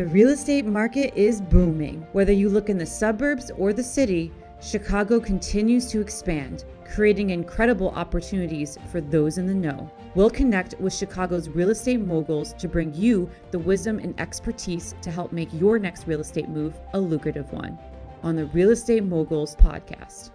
The real estate market is booming. Whether you look in the suburbs or the city, Chicago continues to expand, creating incredible opportunities for those in the know. We'll connect with Chicago's real estate moguls to bring you the wisdom and expertise to help make your next real estate move a lucrative one on the Real Estate Moguls podcast.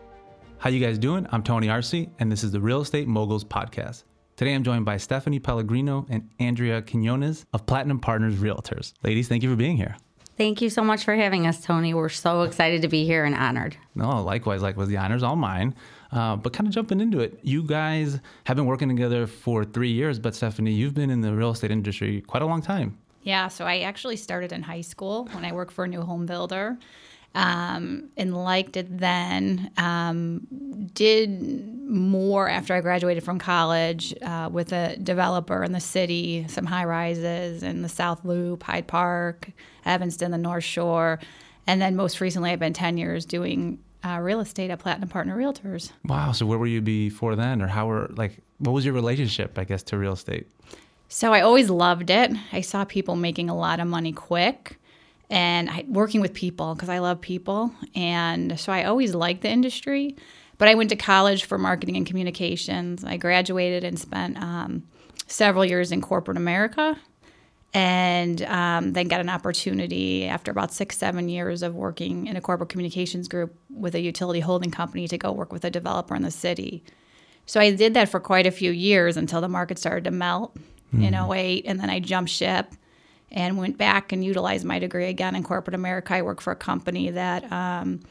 How you guys doing? I'm Tony Arce, and this is the Real Estate Moguls podcast. Today I'm joined by Stephanie Pellegrino and Andrea Quinones of Platinum Partners Realtors. Ladies, thank you for being here. Thank you so much for having us, Tony. We're so excited to be here and honored. No, likewise, likewise. The honor's all mine. Uh, but kind of jumping into it, you guys have been working together for three years, but Stephanie, you've been in the real estate industry quite a long time. Yeah, so I actually started in high school when I worked for a new home builder um, and liked it then. Um, did more after I graduated from college uh, with a developer in the city, some high rises in the South Loop, Hyde Park, Evanston, the North Shore. And then most recently, I've been 10 years doing uh, real estate at Platinum Partner Realtors. Wow. So where were you before then? Or how were, like, what was your relationship, I guess, to real estate? So I always loved it. I saw people making a lot of money quick and I, working with people because I love people. And so I always liked the industry. But I went to college for marketing and communications. I graduated and spent um, several years in corporate America. And um, then got an opportunity after about six, seven years of working in a corporate communications group with a utility holding company to go work with a developer in the city. So I did that for quite a few years until the market started to melt mm. in 08. And then I jumped ship and went back and utilized my degree again in corporate America. I work for a company that um,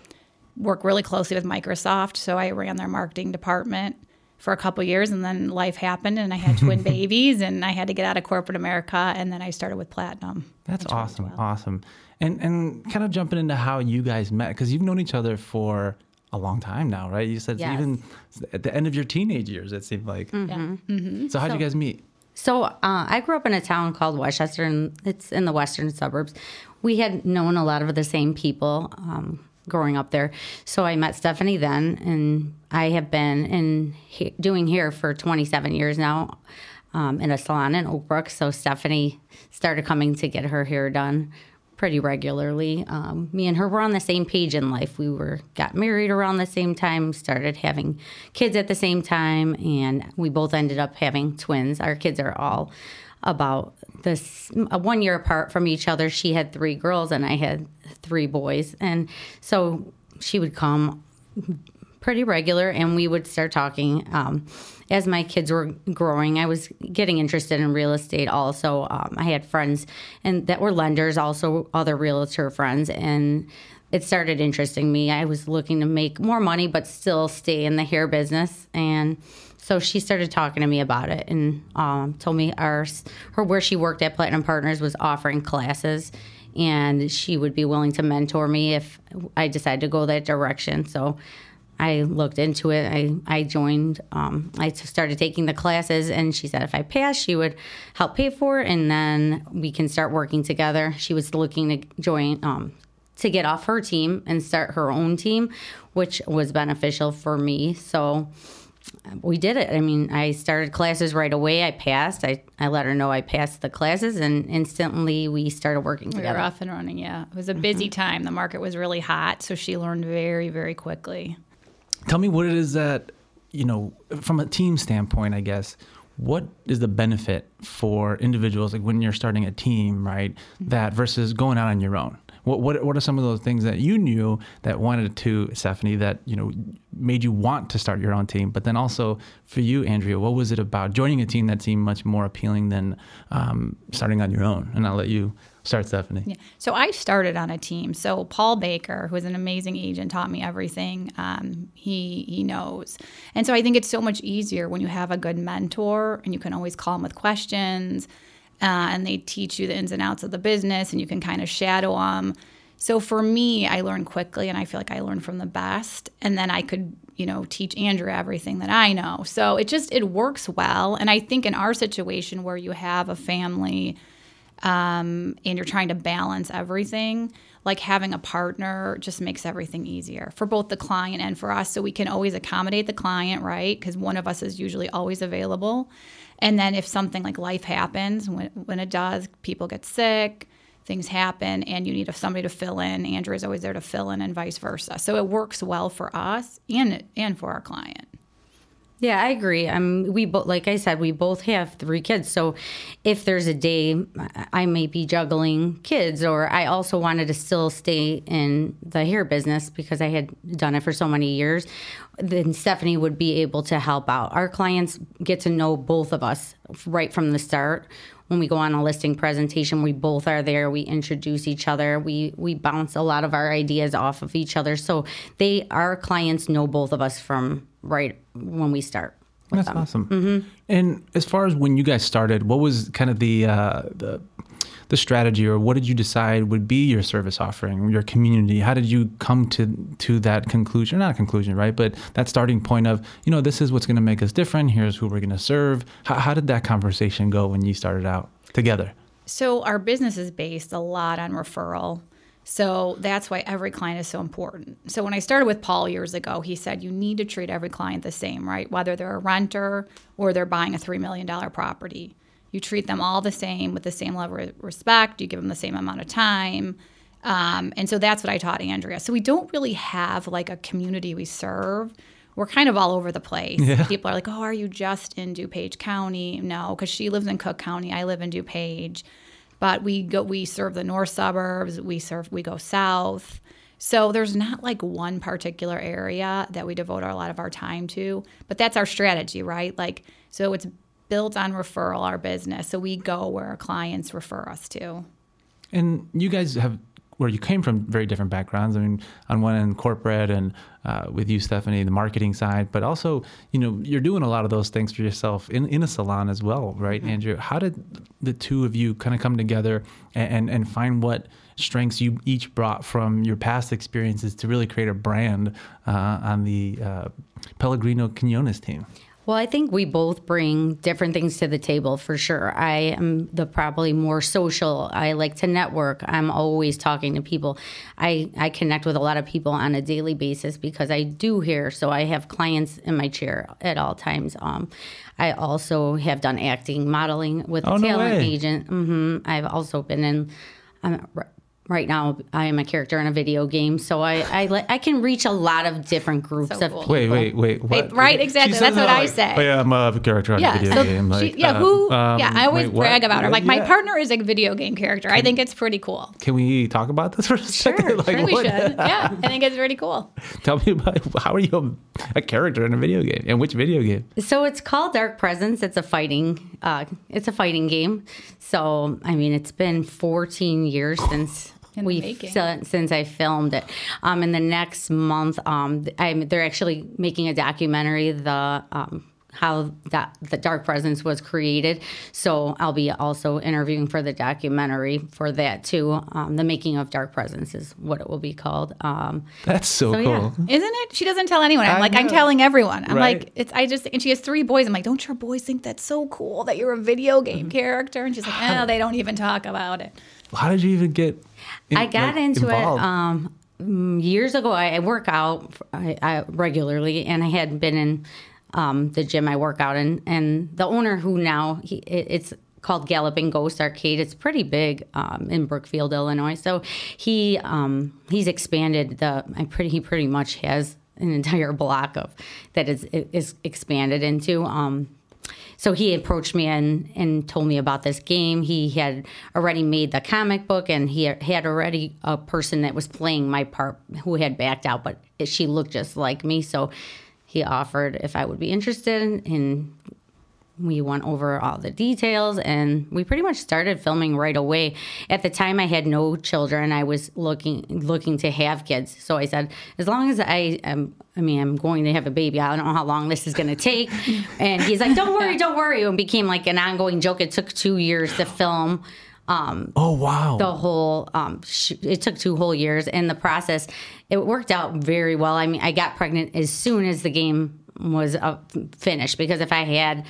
worked really closely with Microsoft, so I ran their marketing department for a couple years, and then life happened, and I had twin babies, and I had to get out of corporate America, and then I started with Platinum. That's awesome, well. awesome, and and kind of jumping into how you guys met because you've known each other for a long time now, right? You said yes. even at the end of your teenage years, it seemed like. Mm-hmm. Mm-hmm. So how'd so, you guys meet? So uh, I grew up in a town called Westchester, and it's in the western suburbs. We had known a lot of the same people um, growing up there. So I met Stephanie then, and I have been in he, doing hair for 27 years now um, in a salon in Oakbrook. So Stephanie started coming to get her hair done pretty regularly. Um, me and her were on the same page in life. We were got married around the same time, started having kids at the same time, and we both ended up having twins. Our kids are all about this uh, one year apart from each other. She had three girls, and I had three boys, and so she would come pretty regular, and we would start talking. Um, as my kids were growing, I was getting interested in real estate. Also, um, I had friends and that were lenders, also other realtor friends, and it started interesting me. I was looking to make more money, but still stay in the hair business, and so she started talking to me about it and um, told me our her where she worked at Platinum Partners was offering classes and she would be willing to mentor me if I decided to go that direction. So I looked into it. I, I joined, um, I started taking the classes, and she said if I passed, she would help pay for it, and then we can start working together. She was looking to join, um, to get off her team and start her own team, which was beneficial for me. So we did it. I mean, I started classes right away. I passed. I, I let her know I passed the classes, and instantly we started working we together. We were off and running, yeah. It was a busy mm-hmm. time. The market was really hot, so she learned very, very quickly. Tell me what it is that, you know, from a team standpoint, I guess, what is the benefit for individuals like when you're starting a team, right? Mm-hmm. That versus going out on your own? What, what what are some of those things that you knew that wanted to Stephanie that you know made you want to start your own team? But then also for you, Andrea, what was it about joining a team that seemed much more appealing than um, starting on your own? And I'll let you start, Stephanie. Yeah. So I started on a team. So Paul Baker, who is an amazing agent, taught me everything um, he he knows. And so I think it's so much easier when you have a good mentor and you can always call him with questions uh, and they teach you the ins and outs of the business and you can kind of shadow them. So for me, I learned quickly and I feel like I learned from the best. And then I could, you know, teach Andrea everything that I know. So it just, it works well. And I think in our situation where you have a family um, and you're trying to balance everything, like having a partner just makes everything easier for both the client and for us. So we can always accommodate the client, right? Because one of us is usually always available. And then if something like life happens, when, when it does, people get sick, things happen and you need somebody to fill in. Andrea is always there to fill in and vice versa. So it works well for us and and for our client. Yeah, I agree. Um, we both, like I said, we both have three kids. So if there's a day I may be juggling kids, or I also wanted to still stay in the hair business because I had done it for so many years, then Stephanie would be able to help out. Our clients get to know both of us right from the start. When we go on a listing presentation, we both are there. We introduce each other. We we bounce a lot of our ideas off of each other. So they our clients know both of us from right when we start. That's them. awesome. Mm-hmm. And as far as when you guys started, what was kind of the uh, the the strategy, or what did you decide would be your service offering, your community? How did you come to to that conclusion? Not a conclusion, right? But that starting point of you know this is what's going to make us different. Here's who we're going to serve. How, how did that conversation go when you started out together? So our business is based a lot on referral. So that's why every client is so important. So when I started with Paul years ago, he said you need to treat every client the same, right? Whether they're a renter or they're buying a $3 million property. You treat them all the same with the same level of respect, you give them the same amount of time. Um, and so that's what I taught Andrea. So we don't really have like a community we serve. We're kind of all over the place. Yeah. People are like, oh, are you just in DuPage County? No, because she lives in Cook County. I live in DuPage but we go we serve the north suburbs we serve we go south so there's not like one particular area that we devote a lot of our time to but that's our strategy right like so it's built on referral our business so we go where our clients refer us to and you guys have where you came from very different backgrounds. I mean, on one end, corporate, and uh, with you, Stephanie, the marketing side, but also, you know, you're doing a lot of those things for yourself in, in a salon as well, right, mm-hmm. Andrea? How did the two of you kind of come together and, and, and, find what strengths you each brought from your past experiences to really create a brand uh, on the uh, Pellegrino Quinones team? Well, I think we both bring different things to the table for sure. I am the probably more social. I like to network. I'm always talking to people. I, I connect with a lot of people on a daily basis because I do here. So I have clients in my chair at all times. Um, I also have done acting, modeling with oh, a talent no agent. Mm-hmm. I've also been in um, right now I am a character in a video game, so I I, I can reach a lot of different groups so of people. Wait, wait, wait, what? right, exactly. That's what I say. Oh, yeah, I'm a character in yeah, a video so game. Like, she, yeah, who? Uh, yeah, I always wait, brag what? about her. Like my partner is a video game character. Can, I think it's pretty cool. Can we talk about this for a sure, second? Like, sure, we should. yeah, I think it's pretty cool. Tell me about how are you a, a character in a video game, and which video game? So it's called Dark Presence. It's a fighting. Uh, it's a fighting game. So I mean, it's been 14 years since we since I filmed it. Um, in the next month, um, I'm, they're actually making a documentary. The um, how that the dark presence was created. So I'll be also interviewing for the documentary for that too. Um, the making of dark presence is what it will be called. Um, That's so, so cool, yeah. isn't it? She doesn't tell anyone. I'm I like know. I'm telling everyone. I'm right? like it's. I just and she has three boys. I'm like, don't your boys think that's so cool that you're a video game mm-hmm. character? And she's like, oh, they don't even talk about it. How did you even get? In, I got like, into involved? it um, mm, years ago. I, I work out I, I regularly, and I had been in um, the gym I work out in, and the owner who now he, it, it's called Galloping Ghost Arcade. It's pretty big um, in Brookfield, Illinois. So he um, he's expanded the. I pretty he pretty much has an entire block of that is is expanded into. Um, so he approached me and, and told me about this game. He had already made the comic book, and he had already a person that was playing my part who had backed out, but she looked just like me. So he offered if I would be interested and we went over all the details and we pretty much started filming right away. At the time i had no children. I was looking looking to have kids. So i said as long as i am i mean i'm going to have a baby i don't know how long this is going to take. And he's like don't worry don't worry. And became like an ongoing joke. It took two years to film um, oh wow! The whole um, sh- it took two whole years, and the process it worked out very well. I mean, I got pregnant as soon as the game was uh, finished because if I had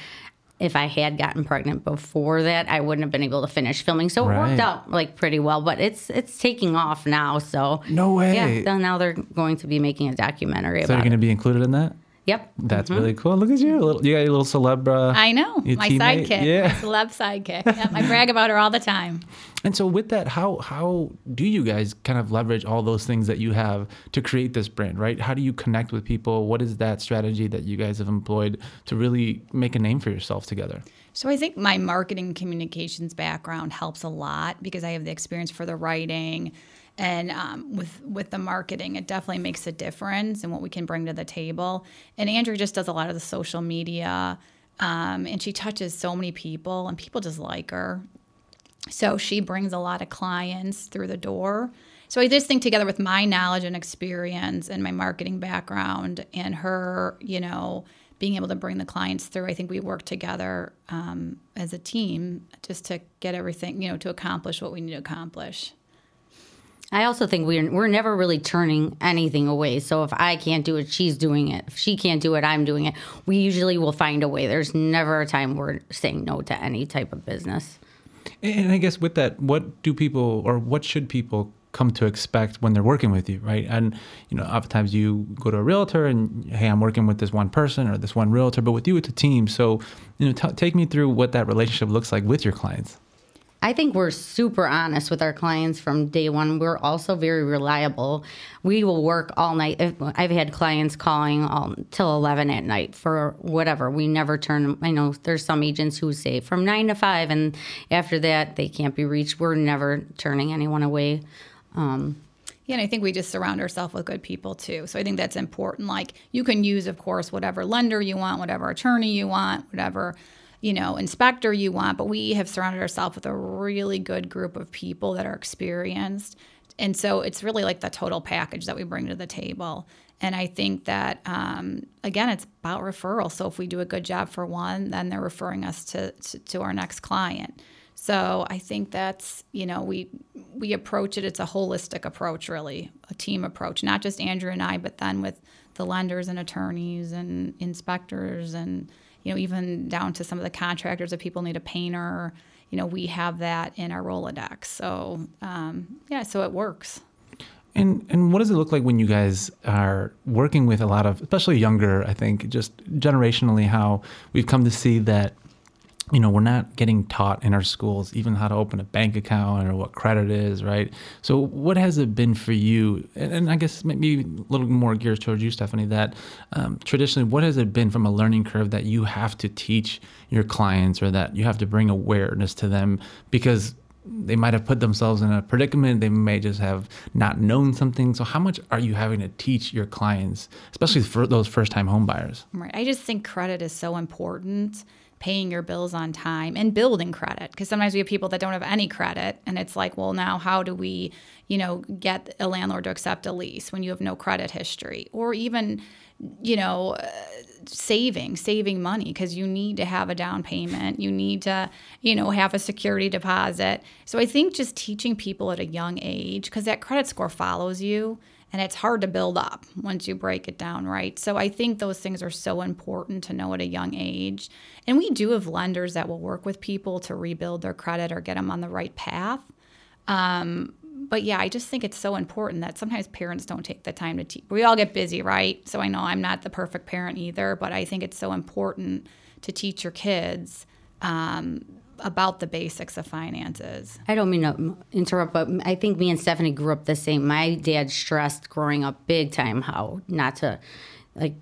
if I had gotten pregnant before that, I wouldn't have been able to finish filming. So it worked out like pretty well, but it's it's taking off now. So no way. Yeah. So now they're going to be making a documentary. So you're going to be included in that? Yep. That's really cool. Look at you. A little, you got your little celeb. Uh, I know my teammate. sidekick, Yeah. my celeb sidekick. Yep, I brag about her all the time. And so with that, how how do you guys kind of leverage all those things that you have to create this brand, right? How do you connect with people? What is that strategy that you guys have employed to really make a name for yourself together? So I think my marketing communications background helps a lot because I have the experience for the writing and um, with with the marketing. It definitely makes a difference in what we can bring to the table. And Andrea just does a lot of the social media, um, and she touches so many people, and people just like her. So she brings a lot of clients through the door. So I just think together with my knowledge and experience and my marketing background and her, you know, being able to bring the clients through, I think we work together um, as a team just to get everything, you know, to accomplish what we need to accomplish. I also think we're we're never really turning anything away. So if I can't do it, she's doing it. If she can't do it, I'm doing it. We usually will find a way. There's never a time we're saying no to any type of business. And I guess with that, what do people or what should people come to expect when they're working with you, right? And you know, oftentimes you go to a realtor and hey, I'm working with this one person or this one realtor, but with you, it's a team. So you know, t- take me through what that relationship looks like with your clients. I think we're super honest with our clients from day one. We're also very reliable. We will work all night. I've had clients calling all, till 11 at night for whatever. We never turn, I know there's some agents who say from 9 to 5, and after that, they can't be reached. We're never turning anyone away. Um, Yeah, and I think we just surround ourselves with good people too. So I think that's important. Like you can use, of course, whatever lender you want, whatever attorney you want, whatever you know inspector you want. But we have surrounded ourselves with a really good group of people that are experienced, and so it's really like the total package that we bring to the table. And I think that um, again, it's about referral. So if we do a good job for one, then they're referring us to, to, to our next client. So I think that's you know we we approach it. It's a holistic approach, really, a team approach, not just Andrea and I, but then with the lenders and attorneys and inspectors and you know even down to some of the contractors. If people need a painter, you know we have that in our Rolodex. So um, yeah, so it works. And and what does it look like when you guys are working with a lot of, especially younger, I think, just generationally, how we've come to see that, you know, we're not getting taught in our schools even how to open a bank account or what credit is, right? So what has it been for you? And, and I guess maybe a little more geared towards you, Stephanie. That um, traditionally, what has it been from a learning curve that you have to teach your clients or that you have to bring awareness to them because they might have put themselves in a predicament. They may just have not known something. So, how much are you having to teach your clients, especially for those first time homebuyers? Right. I just think credit is so important. Paying your bills on time and building credit. Because sometimes we have people that don't have any credit. And it's like, well, now how do we, you know, get a landlord to accept a lease when you have no credit history? Or even, you know, uh, saving, saving money because you need to have a down payment. You need to, you know, have a security deposit. So I think just teaching people at a young age, because that credit score follows you and it's hard to build up once you break it down, right? So I think those things are so important to know at a young age. And we do have lenders that will work with people to rebuild their credit or get them on the right path. Um, but yeah, I just think it's so important that sometimes parents don't take the time to teach. We all get busy, right? So I know I'm not the perfect parent either, but I think it's so important to teach your kids um, about the basics of finances. I don't mean to interrupt, but I think me and Stephanie grew up the same. My dad stressed growing up big time how not to like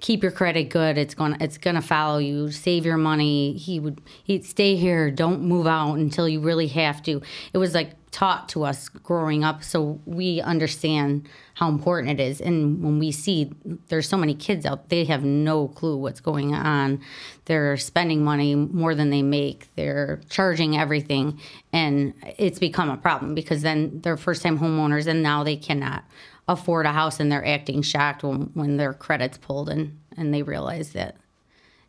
keep your credit good. It's gonna it's gonna follow you. Save your money. He would he'd stay here. Don't move out until you really have to. It was like taught to us growing up, so we understand how important it is. And when we see there's so many kids out, they have no clue what's going on. They're spending money more than they make. They're charging everything, and it's become a problem because then they're first time homeowners, and now they cannot afford a house and they're acting shocked when, when their credit's pulled and, and they realize that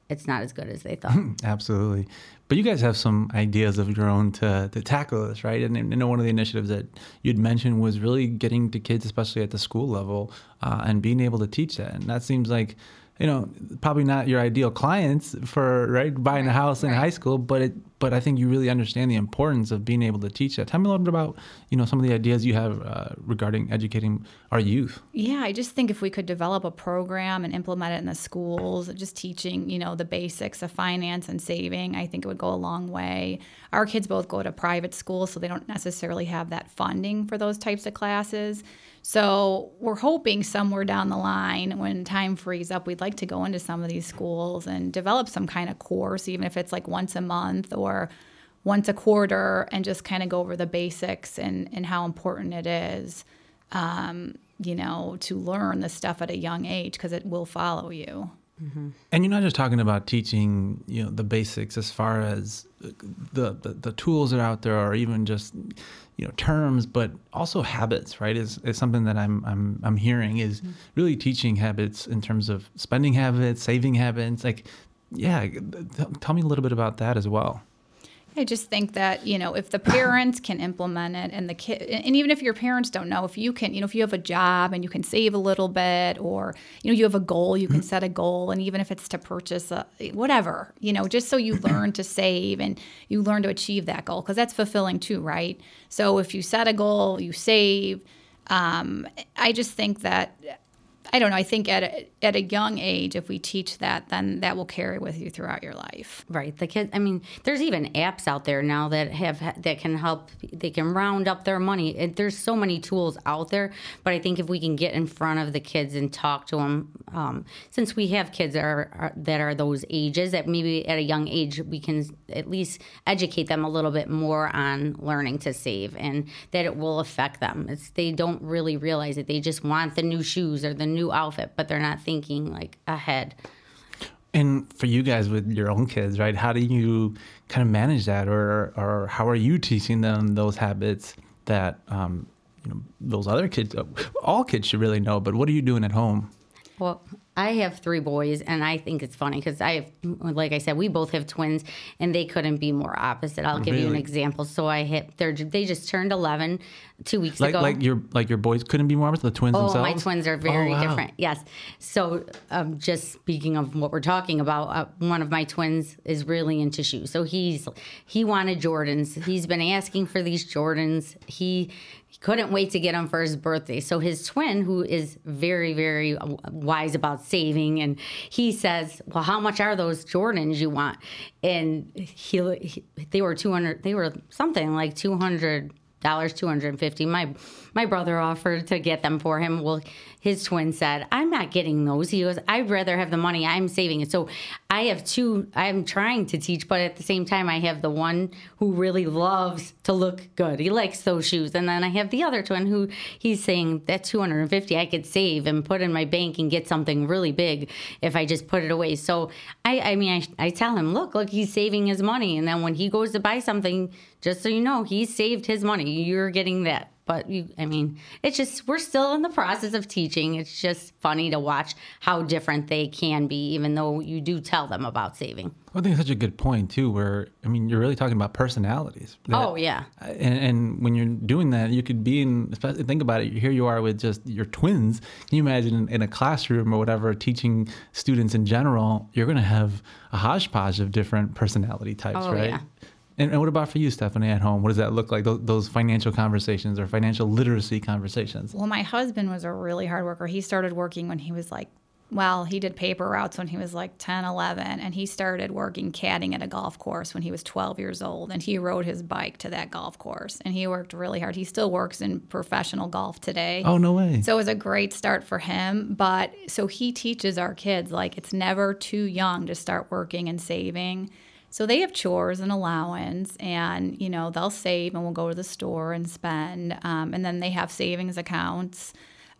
it's not as good as they thought. Absolutely. But you guys have some ideas of your own to, to tackle this, right? And I know one of the initiatives that you'd mentioned was really getting to kids, especially at the school level, uh, and being able to teach that. And that seems like you know, probably not your ideal clients for right buying a house in high school, but it but I think you really understand the importance of being able to teach that. Tell me a little bit about you know some of the ideas you have uh, regarding educating our youth. Yeah, I just think if we could develop a program and implement it in the schools, just teaching, you know, the basics of finance and saving, I think it would go a long way. Our kids both go to private schools, so they don't necessarily have that funding for those types of classes. So we're hoping somewhere down the line, when time frees up, we'd like to go into some of these schools and develop some kind of course, even if it's like once a month or once a quarter, and just kind of go over the basics and, and how important it is, um, you know, to learn this stuff at a young age because it will follow you. Mm-hmm. And you're not just talking about teaching, you know, the basics as far as the, the, the tools that are out there, or even just, you know, terms, but also habits. Right? Is is something that I'm I'm I'm hearing is mm-hmm. really teaching habits in terms of spending habits, saving habits. Like, yeah, t- tell me a little bit about that as well. I just think that you know if the parents can implement it and the kid and even if your parents don't know if you can you know if you have a job and you can save a little bit or you know you have a goal you can set a goal and even if it's to purchase a whatever you know just so you learn to save and you learn to achieve that goal because that's fulfilling too right? So if you set a goal you save um, I just think that I don't know I think at a, at a young age if we teach that then that will carry with you throughout your life Right. The kids. I mean, there's even apps out there now that have that can help. They can round up their money. It, there's so many tools out there. But I think if we can get in front of the kids and talk to them, um, since we have kids that are, are that are those ages, that maybe at a young age we can at least educate them a little bit more on learning to save and that it will affect them. It's they don't really realize it. They just want the new shoes or the new outfit, but they're not thinking like ahead. And for you guys with your own kids, right? How do you kind of manage that, or or how are you teaching them those habits that um, you know those other kids, all kids should really know? But what are you doing at home? Well, I have three boys, and I think it's funny because I have, like I said, we both have twins, and they couldn't be more opposite. I'll give you an example. So I hit, they're they just turned eleven two weeks Like ago. like your like your boys couldn't be more opposite, the twins Oh, themselves. my twins are Oh, very wow. different. Yes. So, um, just speaking of what we're talking about, uh, one of my twins is really into shoes. So he's he wanted Jordans. He's been asking for these Jordans. He, he couldn't wait to get them for his birthday. So his twin, who is very very wise about saving, and he says, "Well, how much are those Jordans you want?" And he, he they were two hundred. They were something like two hundred dollars, two hundred and fifty. My my brother offered to get them for him. Well, his twin said, "I'm not getting those." He goes, "I'd rather have the money. I'm saving it." So I have two. I'm trying to teach, but at the same time, I have the one who really loves to look good. He likes those shoes, and then I have the other twin who he's saying that 250 I could save and put in my bank and get something really big if I just put it away. So I, I mean, I, I tell him, look, look, he's saving his money, and then when he goes to buy something, just so you know, he saved his money. You're getting that. But you, I mean, it's just we're still in the process of teaching. It's just funny to watch how different they can be, even though you do tell them about saving. I think it's such a good point too. Where I mean, you're really talking about personalities. That- Oh yeah, And, and when you're doing that, you could be in. especially- Think about it. Here you are with just your twins. Can you imagine in, in a classroom or whatever, teaching students in general? You're going to have a hodgepodge of different personality types, Oh, right? yeah. And, and what about for you, Stephanie, at home? What does that look like? Those, those financial conversations or financial literacy conversations? Well, my husband was a really hard worker. He started working when he was like, well, he did paper routes when he was like 10, 11, and he started working caddying at a golf course when he was 12 years old. And he rode his bike to that golf course and he worked really hard. He still works in professional golf today. Oh no way! So it was a great start for him. But so he teaches our kids like it's never too young to start working and saving. So they have chores and allowance, and you know they'll save and we'll go to the store and spend, um, and then they have savings accounts.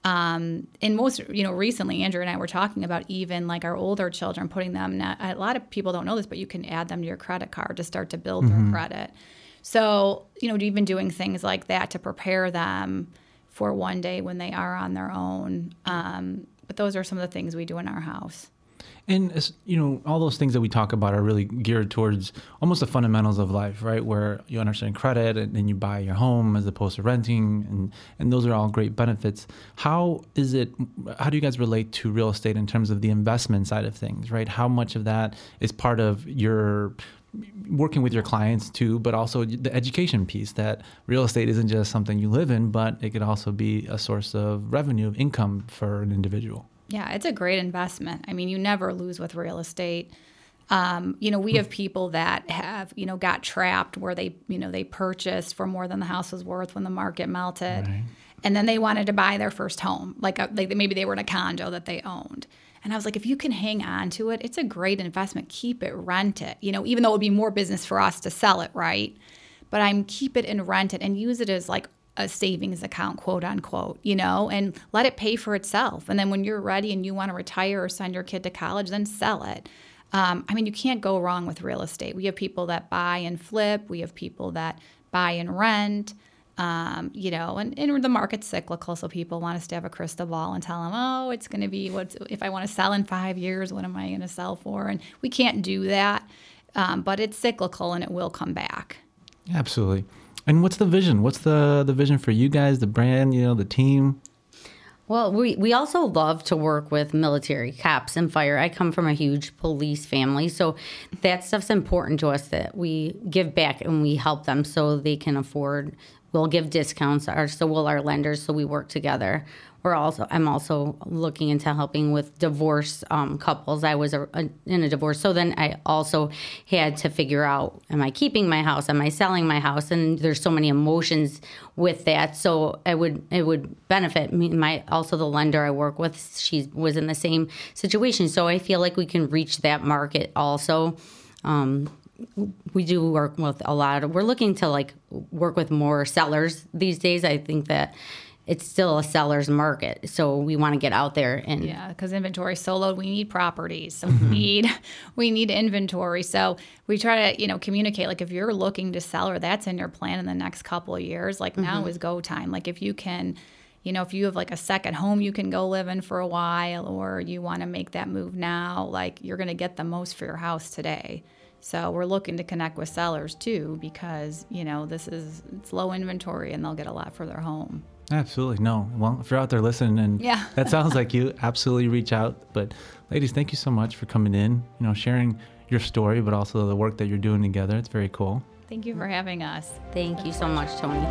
Um, and most, you know, recently Andrea and I were talking about even like our older children putting them. Not, a lot of people don't know this, but you can add them to your credit card to start to build their credit. So you know, even doing things like that to prepare them for one day when they are on their own. Um, but those are some of the things we do in our house. And you know, all those things that we talk about are really geared towards almost the fundamentals of life, right? Where you understand credit and then you buy your home as opposed to renting, and and those are all great benefits. How is it? How do you guys relate to real estate in terms of the investment side of things, right? How much of that is part of your working with your clients too, but also the education piece that real estate isn't just something you live in, but it could also be a source of revenue, income for an individual. Yeah, it's a great investment. I mean, you never lose with real estate. Um, you know, we have people that have, you know, got trapped where they, you know, they purchased for more than the house was worth when the market melted. Right. And then they wanted to buy their first home. Like, a, like maybe they were in a condo that they owned. And I was like, if you can hang on to it, it's a great investment. Keep it, rent it. You know, even though it would be more business for us to sell it, right? But I'm keep it and rent it and use it as like a savings account, quote unquote, you know, and let it pay for itself. And then when you're ready and you want to retire or send your kid to college, then sell it. Um, I mean, you can't go wrong with real estate. We have people that buy and flip. We have people that buy and rent. Um, you know, and, and the market's cyclical, so people want us to have a crystal ball and tell them, oh, it's going to be what's if I want to sell in five years, what am I going to sell for? And we can't do that, um, but it's cyclical and it will come back. Absolutely. And what's the vision? What's the the vision for you guys, the brand, you know, the team? Well, we, we also love to work with military, cops, and fire. I come from a huge police family, so that stuff's important to us that we give back and we help them so they can afford. We'll give discounts, or so will our lenders, so we work together. We're also I'm also looking into helping with divorce um, couples. I was a, a, in a divorce, so then I also had to figure out: Am I keeping my house? Am I selling my house? And there's so many emotions with that. So it would it would benefit me. My also the lender I work with, she was in the same situation. So I feel like we can reach that market also. Um, we do work with a lot of we're looking to like work with more sellers these days i think that it's still a seller's market so we want to get out there and Yeah, because inventory is so low. We need properties. So we mm-hmm. need we need inventory. So we try to you know communicate. Like if you're looking to sell or that's in your plan in the next couple of years, like now mm-hmm. is go time. Like if you can. You know, if you have like a second home you can go live in for a while, or you want to make that move now, like you're going to get the most for your house today. So we're looking to connect with sellers too, because you know this is it's low inventory and they'll get a lot for their home. Absolutely. No. Well, if you're out there listening and Yeah. that sounds like you, absolutely reach out. But ladies, thank you so much for coming in, you know, sharing your story, but also the work that you're doing together. It's very cool. Thank you for having us. thank you so much tony